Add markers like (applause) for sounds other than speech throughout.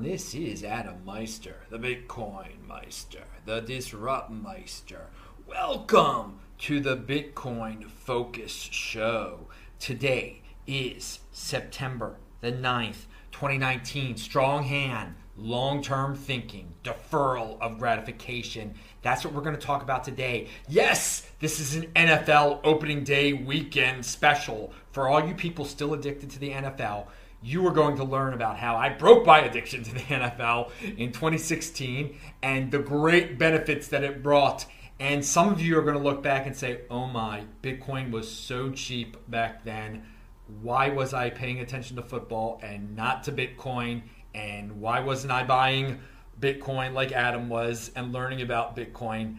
This is Adam Meister, the Bitcoin Meister, the Disrupt Meister. Welcome to the Bitcoin Focus Show. Today is September the 9th, 2019. Strong hand, long term thinking, deferral of gratification. That's what we're going to talk about today. Yes, this is an NFL opening day weekend special for all you people still addicted to the NFL you are going to learn about how I broke my addiction to the (laughs) NFL in 2016 and the great benefits that it brought. And some of you are going to look back and say, oh my, Bitcoin was so cheap back then. Why was I paying attention to football and not to Bitcoin? And why wasn't I buying Bitcoin like Adam was and learning about Bitcoin?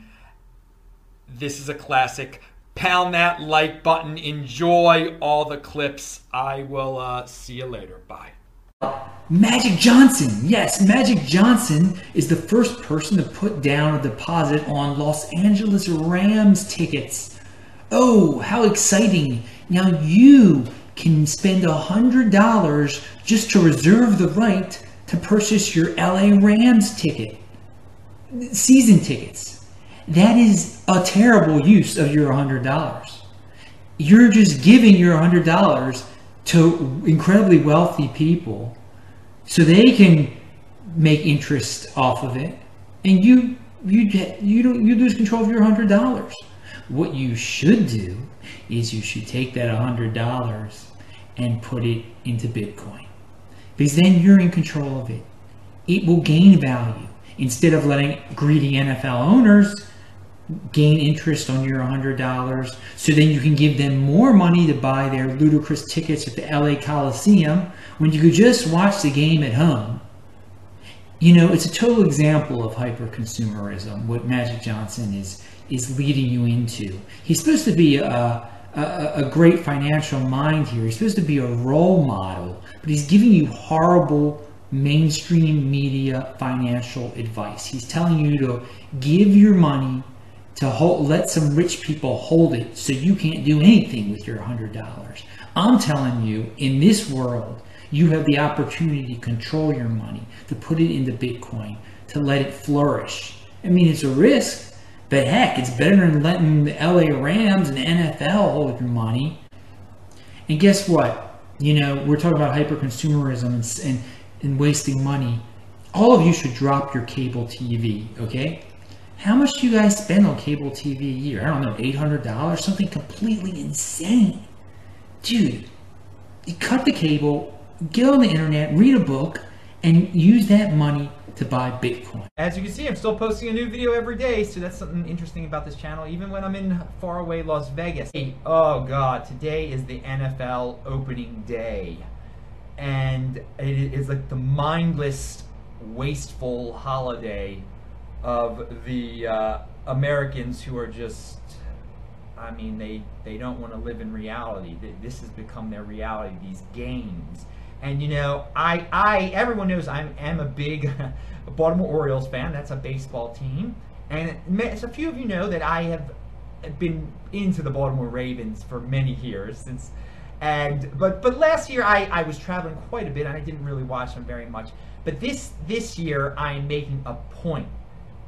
This is a classic pound that like button. Enjoy all the clips. I will uh, see you later. Bye. Magic Johnson. Yes, Magic Johnson is the first person to put down a deposit on Los Angeles Rams tickets. Oh, how exciting! Now you can spend a $100 just to reserve the right to purchase your LA Rams ticket. Season tickets that is a terrible use of your $100. You're just giving your $100 to incredibly wealthy people so they can make interest off of it and you you you don't you lose control of your $100. What you should do is you should take that $100 and put it into Bitcoin. Because then you're in control of it. It will gain value instead of letting greedy NFL owners gain interest on your $100 so then you can give them more money to buy their ludicrous tickets at the LA Coliseum when you could just watch the game at home. You know, it's a total example of hyper consumerism, what Magic Johnson is is leading you into. He's supposed to be a, a, a great financial mind here. He's supposed to be a role model, but he's giving you horrible mainstream media financial advice. He's telling you to give your money to hold, let some rich people hold it so you can't do anything with your $100. I'm telling you, in this world, you have the opportunity to control your money, to put it into Bitcoin, to let it flourish. I mean, it's a risk, but heck, it's better than letting the LA Rams and NFL hold your money. And guess what? You know, we're talking about hyper consumerism and, and, and wasting money. All of you should drop your cable TV, okay? How much do you guys spend on cable TV a year? I don't know, $800? Something completely insane. Dude, you cut the cable, get on the internet, read a book, and use that money to buy Bitcoin. As you can see, I'm still posting a new video every day, so that's something interesting about this channel, even when I'm in faraway Las Vegas. Hey, oh god, today is the NFL opening day. And it is like the mindless, wasteful holiday of the uh, Americans who are just, I mean, they, they don't want to live in reality. This has become their reality, these games. And, you know, I, I everyone knows I am a big (laughs) Baltimore Orioles fan. That's a baseball team. And a few of you know that I have been into the Baltimore Ravens for many years since and but but last year I, I was traveling quite a bit and I didn't really watch them very much. But this this year I am making a point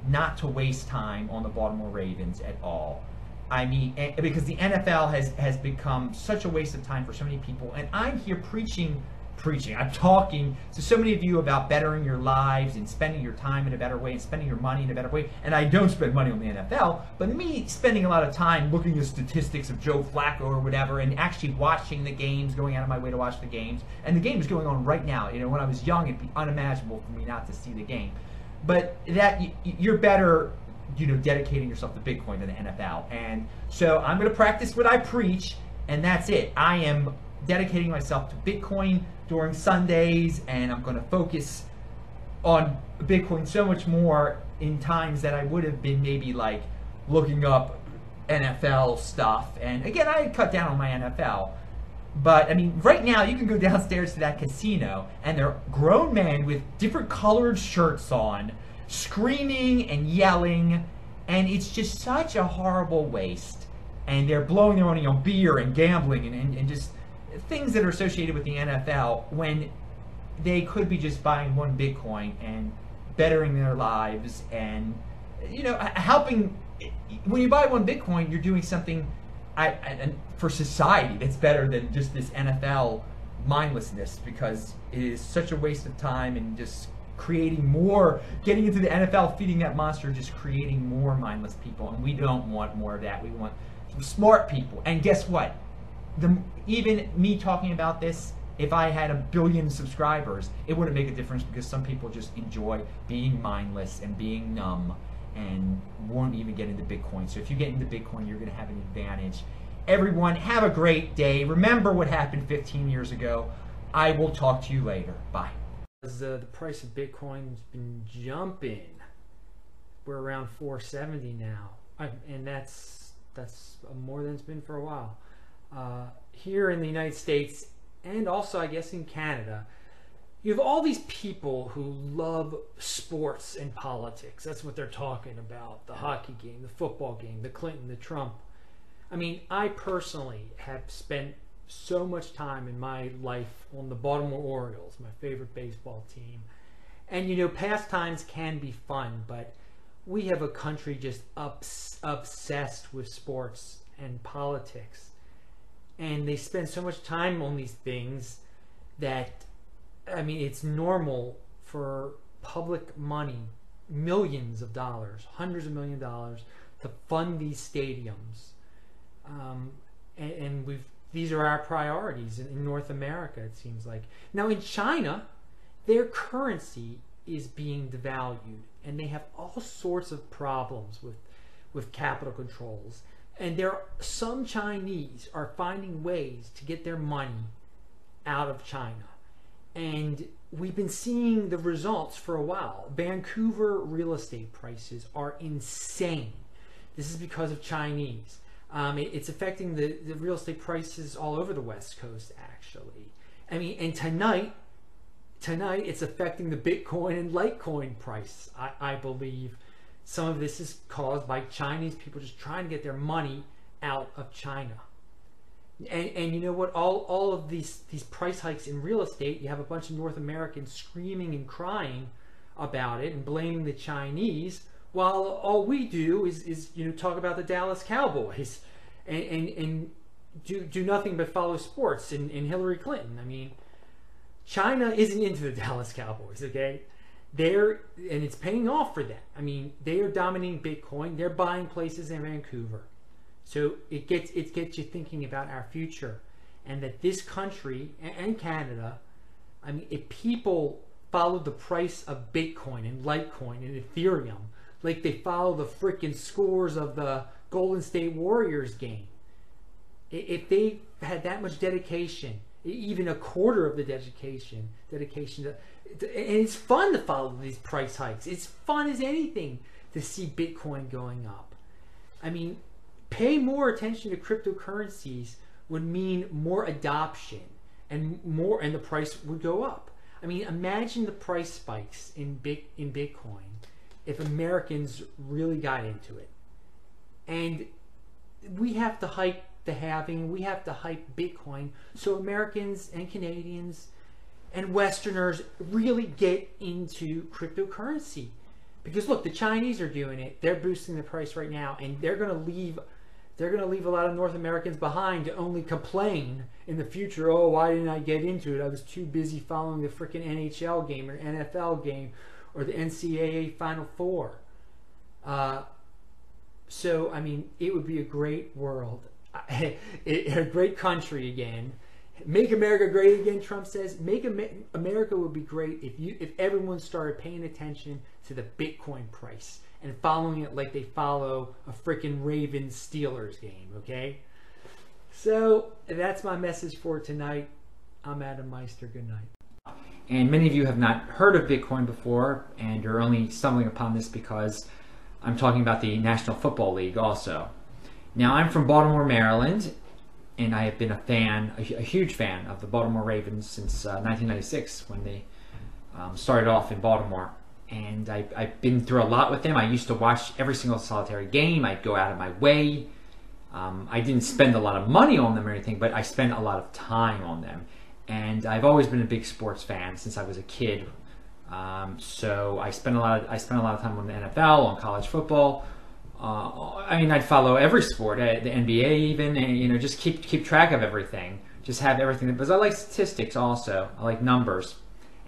not to waste time on the Baltimore Ravens at all. I mean, eh, because the NFL has has become such a waste of time for so many people, and I'm here preaching, preaching. I'm talking to so many of you about bettering your lives and spending your time in a better way and spending your money in a better way. And I don't spend money on the NFL, but me spending a lot of time looking at statistics of Joe Flacco or whatever, and actually watching the games, going out of my way to watch the games, and the game is going on right now. You know, when I was young, it'd be unimaginable for me not to see the game but that you're better you know dedicating yourself to bitcoin than the nfl and so i'm going to practice what i preach and that's it. I am dedicating myself to bitcoin during sundays and i'm going to focus on bitcoin so much more in times that i would have been maybe like looking up nfl stuff. And again i cut down on my nfl but I mean, right now you can go downstairs to that casino and they're grown men with different colored shirts on, screaming and yelling, and it's just such a horrible waste. And they're blowing their money on beer and gambling and, and, and just things that are associated with the NFL when they could be just buying one Bitcoin and bettering their lives and you know helping. When you buy one Bitcoin, you're doing something I, I, for society that's better than just this NFL mindlessness because it is such a waste of time and just creating more, getting into the NFL, feeding that monster, just creating more mindless people. And we don't want more of that. We want smart people. And guess what? The, even me talking about this, if I had a billion subscribers, it wouldn't make a difference because some people just enjoy being mindless and being numb and won't even get into Bitcoin. So if you get into Bitcoin, you're going to have an advantage. Everyone, have a great day. Remember what happened 15 years ago. I will talk to you later. Bye. As uh, the price of Bitcoin has been jumping, we're around 470 now, and that's that's more than it's been for a while. Uh, here in the United States, and also I guess in Canada, you have all these people who love sports and politics. That's what they're talking about: the hockey game, the football game, the Clinton, the Trump. I mean, I personally have spent so much time in my life on the Baltimore Orioles, my favorite baseball team. And you know, pastimes can be fun, but we have a country just ups, obsessed with sports and politics. And they spend so much time on these things that, I mean, it's normal for public money, millions of dollars, hundreds of million dollars, to fund these stadiums. Um, and, and we've these are our priorities in, in North America, it seems like. Now, in China, their currency is being devalued, and they have all sorts of problems with, with capital controls. And there, are, some Chinese are finding ways to get their money out of China. And we've been seeing the results for a while. Vancouver real estate prices are insane. This is because of Chinese. Um, it, it's affecting the, the real estate prices all over the West Coast, actually. I mean, and tonight, tonight it's affecting the Bitcoin and Litecoin price, I, I believe. Some of this is caused by Chinese people just trying to get their money out of China. And, and you know what? All, all of these, these price hikes in real estate, you have a bunch of North Americans screaming and crying about it and blaming the Chinese while all we do is, is you know talk about the Dallas Cowboys and, and, and do, do nothing but follow sports and, Hillary Clinton. I mean, China isn't into the (laughs) Dallas Cowboys, okay? They're and it's paying off for them. I mean, they are dominating Bitcoin. They're buying places in Vancouver, so it gets it gets you thinking about our future, and that this country and Canada, I mean, if people follow the price of Bitcoin and Litecoin and Ethereum like they follow the freaking scores of the Golden State Warriors game. If they had that much dedication, even a quarter of the dedication, dedication, to, and it's fun to follow these price hikes. It's fun as anything to see Bitcoin going up. I mean, pay more attention to cryptocurrencies would mean more adoption and more, and the price would go up. I mean, imagine the price spikes in big in Bitcoin if Americans really got into it. And we have to hype the halving, we have to hype Bitcoin so Americans and Canadians and Westerners really get into cryptocurrency. Because look, the Chinese are doing it. They're boosting the price right now, and they're going to leave. They're going to leave a lot of North Americans behind to only complain in the future. Oh, why didn't I get into it? I was too busy following the freaking NHL game or NFL game or the NCAA Final Four. Uh, so, I mean, it would be a great world, (laughs) a great country again. Make America great again, Trump says. Make America would be great if you if everyone started paying attention to the Bitcoin price and following it like they follow a freaking Ravens Steelers game, okay? So that's my message for tonight. I'm Adam Meister. Good night. And many of you have not heard of Bitcoin before, and you're only stumbling upon this because I'm talking about the National Football League also. Now, I'm from Baltimore, Maryland, and I have been a fan, a, huge fan of the Baltimore Ravens since uh, 1996 when they um, started off in Baltimore. And I, I've been through a lot with them. I used to watch every single solitary game. I'd go out of my way. Um, I didn't spend a lot of money on them or anything, but I spent a lot of time on them and I've always been a big sports fan since I was a kid. Um, so I spent a lot. Of, I spent a lot of time on the NFL, on college football. Uh, I mean, I'd follow every sport, uh, the NBA, even, and you know, just keep keep track of everything. Just have everything. Because I like statistics also. I like numbers,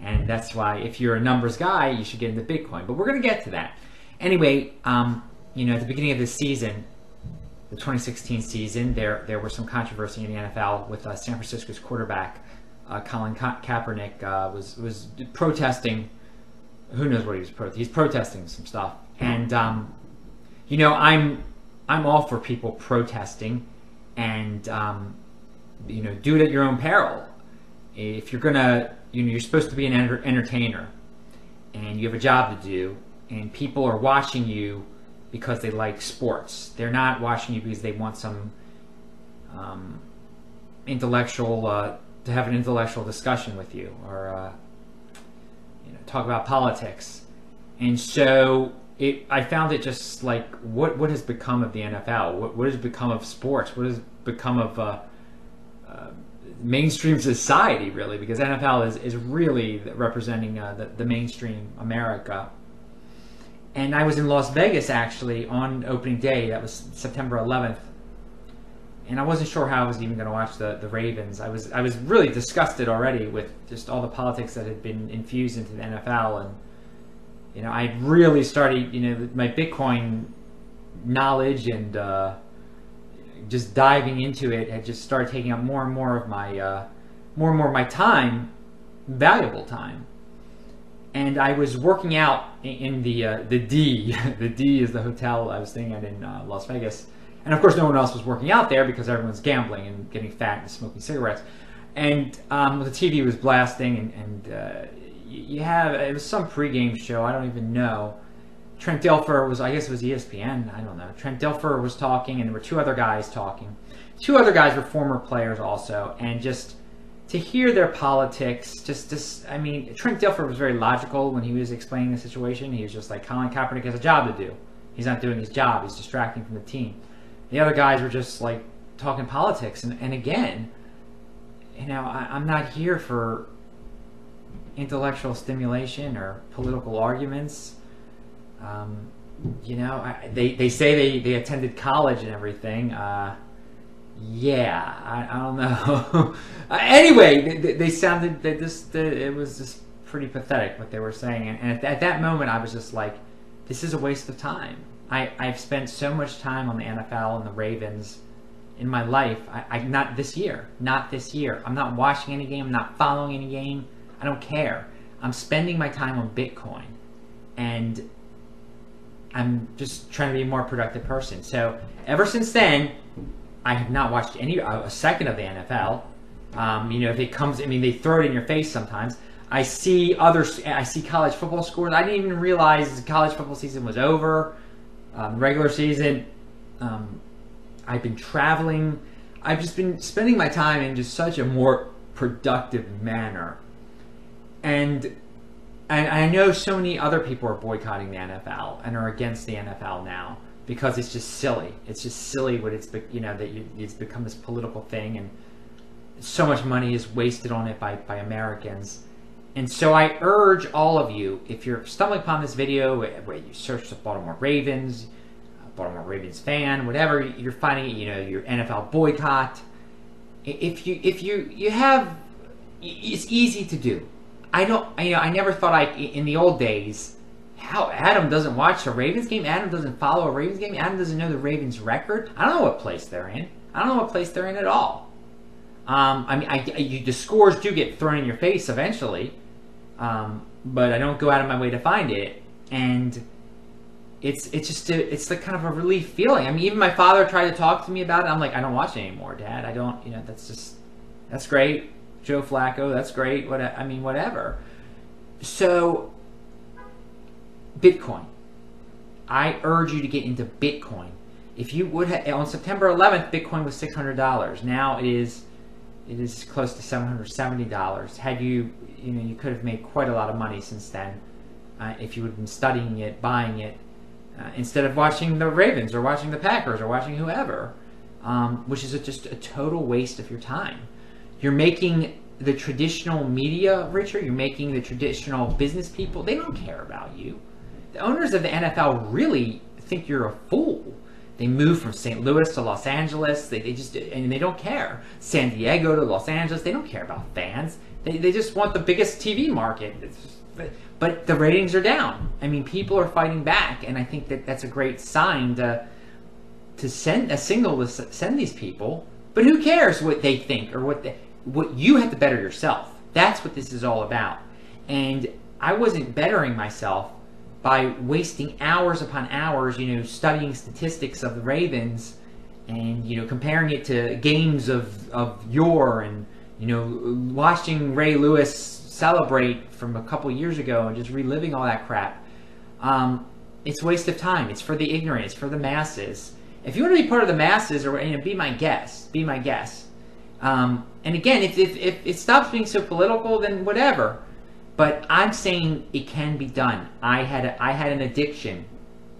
and that's why if you're a numbers guy, you should get into Bitcoin. But we're gonna get to that. Anyway, um, you know, at the beginning of the season, the 2016 season, there there was some controversy in the NFL with uh, San Francisco's quarterback uh, Colin Ka- Kaepernick uh, was was protesting. Who knows what he was protesting? He's protesting some stuff, and um, you know, I'm I'm all for people protesting, and um, you know, do it at your own peril. If you're gonna, you know, you're supposed to be an enter- entertainer, and you have a job to do, and people are watching you because they like sports. They're not watching you because they want some um, intellectual uh, to have an intellectual discussion with you or uh, you know talk about politics. And so it, I found it just like what what has become of the NFL? What what has become of sports? What has become of uh, uh, mainstream society really? Because NFL is, is really representing uh, the, the mainstream America. And I was in Las Vegas actually on opening day. That was September 11th, and I wasn't sure how I was even going to watch the, the Ravens. I was I was really disgusted already with just all the politics that had been infused into the NFL, and you know I really started you know my Bitcoin knowledge and uh, just diving into it had just started taking up more and more of my uh, more and more of my time, valuable time. And I was working out in the uh, the D. (laughs) the D is the hotel I was staying at in uh, Las Vegas and of course, no one else was working out there because everyone's gambling and getting fat and smoking cigarettes. And um, the TV was blasting, and, and uh, you have it was some pregame show. I don't even know. Trent Dilfer was, I guess it was ESPN. I don't know. Trent Dilfer was talking, and there were two other guys talking. Two other guys were former players also, and just to hear their politics, just, just I mean, Trent Dilfer was very logical when he was explaining the situation. He was just like, Colin Kaepernick has a job to do. He's not doing his job. He's distracting from the team. The other guys were just like talking politics, and, and again, you know, I, I'm not here for intellectual stimulation or political arguments. Um, you know, I, they, they say they, they attended college and everything. Uh, yeah, I, I don't know. (laughs) uh, anyway, they, they sounded they just they, it was just pretty pathetic what they were saying, and, and at, at that moment, I was just like, this is a waste of time. I, I've spent so much time on the NFL and the Ravens in my life. I, I not this year, not this year. I'm not watching any game. I'm not following any game. I don't care. I'm spending my time on Bitcoin, and I'm just trying to be a more productive person. So ever since then, I have not watched any a second of the NFL. Um, you know, if it comes, I mean, they throw it in your face sometimes. I see other, I see college football scores. I didn't even realize college football season was over um, regular season. Um, I've been traveling. I've just been spending my time in just such a more productive manner. And and I know so many other people are boycotting the NFL and are against the NFL now because it's just silly. It's just silly what it's you know that it's become this political thing and so much money is wasted on it by, by Americans. And so I urge all of you, if you're stumbling upon this video where you search the Baltimore Ravens, Baltimore Ravens fan, whatever you're finding, you know, your NFL boycott. If you if you you have, it's easy to do. I don't, you know, I never thought I in the old days. How Adam doesn't watch a Ravens game? Adam doesn't follow a Ravens game? Adam doesn't know the Ravens record? I don't know what place they're in. I don't know what place they're in at all. Um, I mean, I, you, the scores do get thrown in your face eventually um, but I don't go out of my way to find it. And it's it's just a, it's like kind of a relief feeling. I mean, even my father tried to talk to me about it. I'm like, I don't watch it anymore, Dad. I don't. You know, that's just that's great. Joe Flacco, that's great. What I mean, whatever. So, Bitcoin. I urge you to get into Bitcoin. If you would have on September 11th, Bitcoin was six hundred dollars. Now it is it is close to seven hundred seventy dollars. Had you you know, you could have made quite a lot of money since then uh, if you had been studying it, buying it, uh, instead of watching the Ravens or watching the Packers or watching whoever, um, which is a, just a total waste of your time. You're making the traditional media richer. You're making the traditional business people. They don't care about you. The owners of the NFL really think you're a fool. They move from St. Louis to Los Angeles. They, they just and they don't care. San Diego to Los Angeles. They don't care about fans. They, they just want the biggest TV market. Just, but, the ratings are down. I mean, people are fighting back, and I think that that's a great sign to to send a signal to send these people. But who cares what they think or what they, what you have to better yourself. That's what this is all about. And I wasn't bettering myself by wasting hours upon hours, you know, studying statistics of the Ravens and you know comparing it to games of of yore and you know watching Ray Lewis celebrate from a couple years ago and just reliving all that crap. Um, it's waste of time. It's for the ignorant. It's for the masses. If you want to be part of the masses, or you know, be my guest, be my guest. Um, and again, if, if, if it stops being so political, then whatever. But I'm saying it can be done. I had a, I had an addiction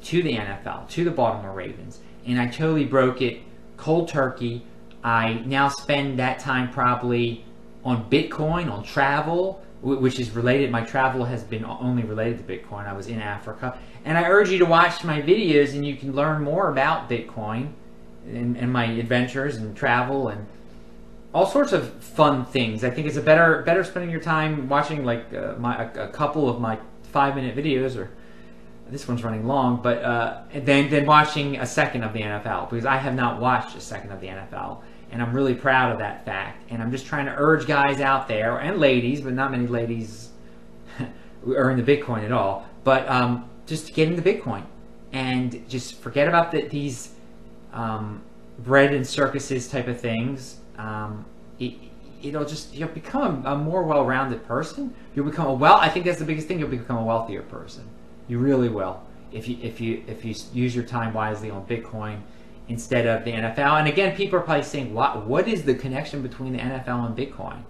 to the NFL, to the Baltimore Ravens, and I totally broke it cold turkey. I now spend that time probably on Bitcoin, on travel, which is related. My travel has been only related to Bitcoin. I was in Africa. And I urge you to watch my videos and you can learn more about Bitcoin and, and my adventures and travel and all sorts of fun things. I think it's a better better spending your time watching like uh, my a, a, couple of my five minute videos or this one's running long, but uh, then then watching a second of the NFL because I have not watched a second of the NFL and I'm really proud of that fact. And I'm just trying to urge guys out there and ladies, but not many ladies (laughs) are in the Bitcoin at all. But um, just get into Bitcoin and just forget about the, these um, bread and circuses type of things. Um, it, it'll just you'll become a, more well-rounded person. You'll become a well. I think that's the biggest thing. You'll become a wealthier person. You really will if you if you if you use your time wisely on Bitcoin instead of the NFL. And again, people are probably saying, what, what is the connection between the NFL and Bitcoin?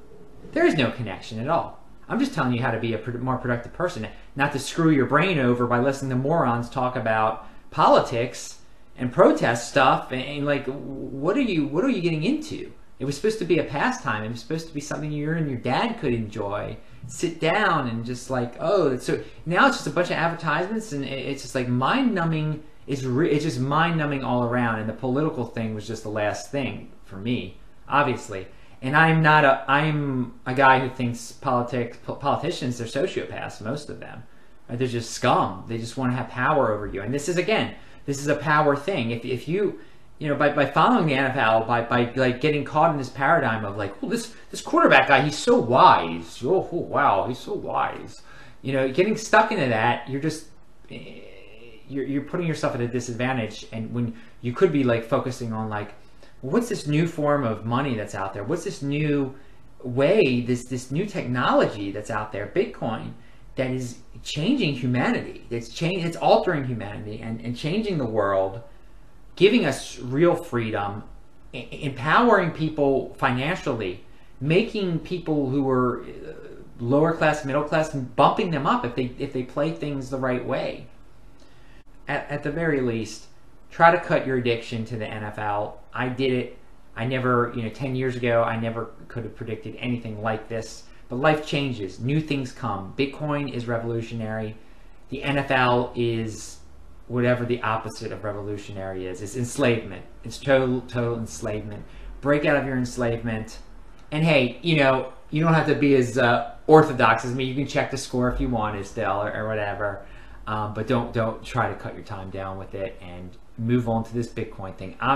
There is no connection at all. I'm just telling you how to be a more productive person, not to screw your brain over by listening to morons talk about politics and protest stuff. And, and like, what are you, what are you getting into? It was supposed to be a pastime. It was supposed to be something you and your dad could enjoy. Sit down and just like, oh, so now it's just a bunch of advertisements and it's just like mind numbing it's re- it's just mind numbing all around. And the political thing was just the last thing for me, obviously. And I'm not a I'm a guy who thinks politics politicians they're sociopaths most of them. They're just scum. They just want to have power over you. And this is again this is a power thing. If if you you know, by, by following the NFL, by, by like getting caught in this paradigm of like, well, this this quarterback guy, he's so wise. Oh, oh wow, he's so wise. You know, getting stuck into that, you're just eh, you're, you're putting yourself at a disadvantage and when you could be like focusing on like what's this new form of money that's out there what's this new way this this new technology that's out there bitcoin that is changing humanity it's change it's altering humanity and, and changing the world giving us real freedom empowering people financially making people who are uh, lower class middle class bumping them up if they if they play things the right way at, at the very least, try to cut your addiction to the NFL. I did it. I never, you know, 10 years ago, I never could have predicted anything like this. But life changes, new things come. Bitcoin is revolutionary. The NFL is whatever the opposite of revolutionary is. It's enslavement. It's total, total enslavement. Break out of your enslavement. And hey, you know, you don't have to be as uh, orthodox as me. You can check the score if you want still or, or whatever. Um, but don't don't try to cut your time down with it and move on to this Bitcoin thing. I'm